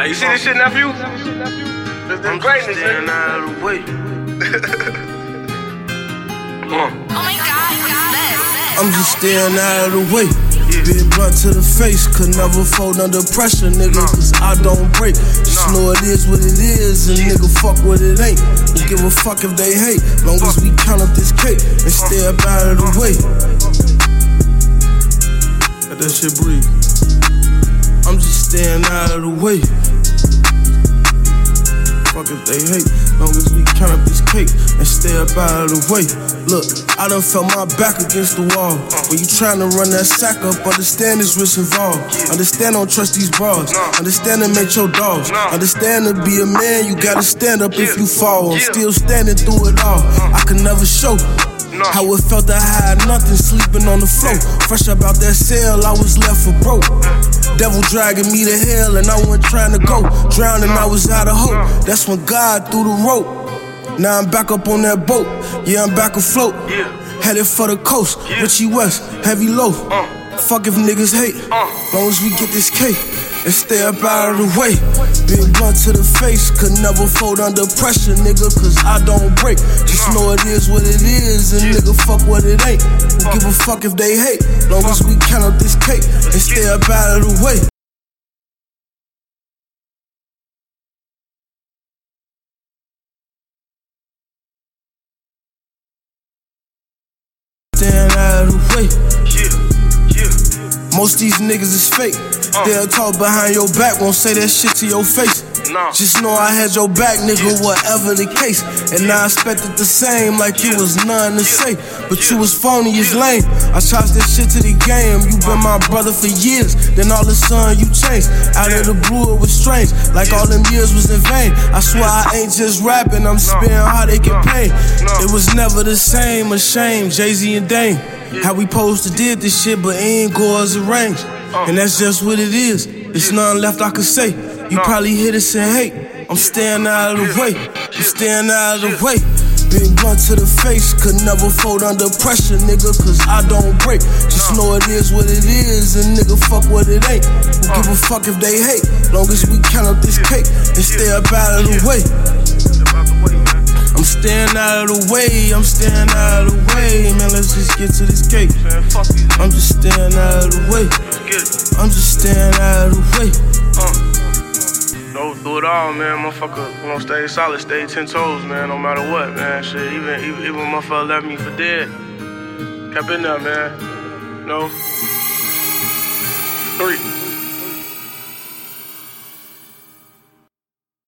Hey, you see this shit, nephew? This, this greatness, nigga. out of the way. Oh my god, what's? I'm just staying out of the way. Big blunt to the face, could never fold under pressure, nigga, cause I don't break. Just know it is what it is, and nigga, fuck what it ain't. Don't give a fuck if they hate, long as we count up this cake and stay up out of the way. Let that shit breathe. I'm just staying out of the way. Fuck if they hate, long as we count up this cake and stay up out of the way. Look, I done felt my back against the wall. When you tryna run that sack up, understand there's risk involved. Understand don't trust these bras. Understand to make your dogs. Understand to be a man, you gotta stand up if you fall. I'm still standing through it all. I can never show. How it felt to hide nothing, sleeping on the floor. Fresh up that cell, I was left for broke. Devil dragging me to hell, and I wasn't trying to go. Drowning, I was out of hope. That's when God threw the rope. Now I'm back up on that boat. Yeah, I'm back afloat. Headed for the coast. Richie Wes, heavy low. Uh. Fuck if niggas hate. Uh. Long as we get this cake and stay up out of the way. Big blunt to the face, could never fold under pressure, nigga, cause I don't break. Just uh. know it is what it is, and nigga, fuck what it ain't. Don't give a fuck if they hate, long as we count up this cake and stay up out of the way. Staying out of the way. Yeah, yeah. Most these niggas is fake. Uh. They'll talk behind your back, won't say that shit to your face. Nah. Just know I had your back, nigga, whatever the case. And I expected the same, like it was nothing to say. But you was phony as lame. I charged that shit to the game. You been my brother for years. Then all of a sudden you changed. Out of the blue, it was strange. Like all them years was in vain. I swear I ain't just rapping, I'm spitting how they get paid. It was never the same, a shame. Jay Z and Dame. How we supposed to did this shit, but it ain't go as arranged. Uh. And that's just what it is. It's nothing left I could say. You probably hit us and hate. I'm staying out of the way. I'm staying out of the way. Big blunt to the face, could never fold under pressure, nigga, cause I don't break. Just know it is what it is, and nigga, fuck what it ain't. Don't give a uh. fuck if they hate, long as we count up this cake and stay up out of the way. Step out the way, man. I'm staying out of the way, I'm staying out of the way, man. Let's just get to this cake. I'm just staying out of the way. I'm just staying out of the way. Through it all, man. Motherfucker, gonna stay solid, stay ten toes, man. No matter what, man. Shit, even even even motherfucker left me for dead. Kept in there, man. No. Three.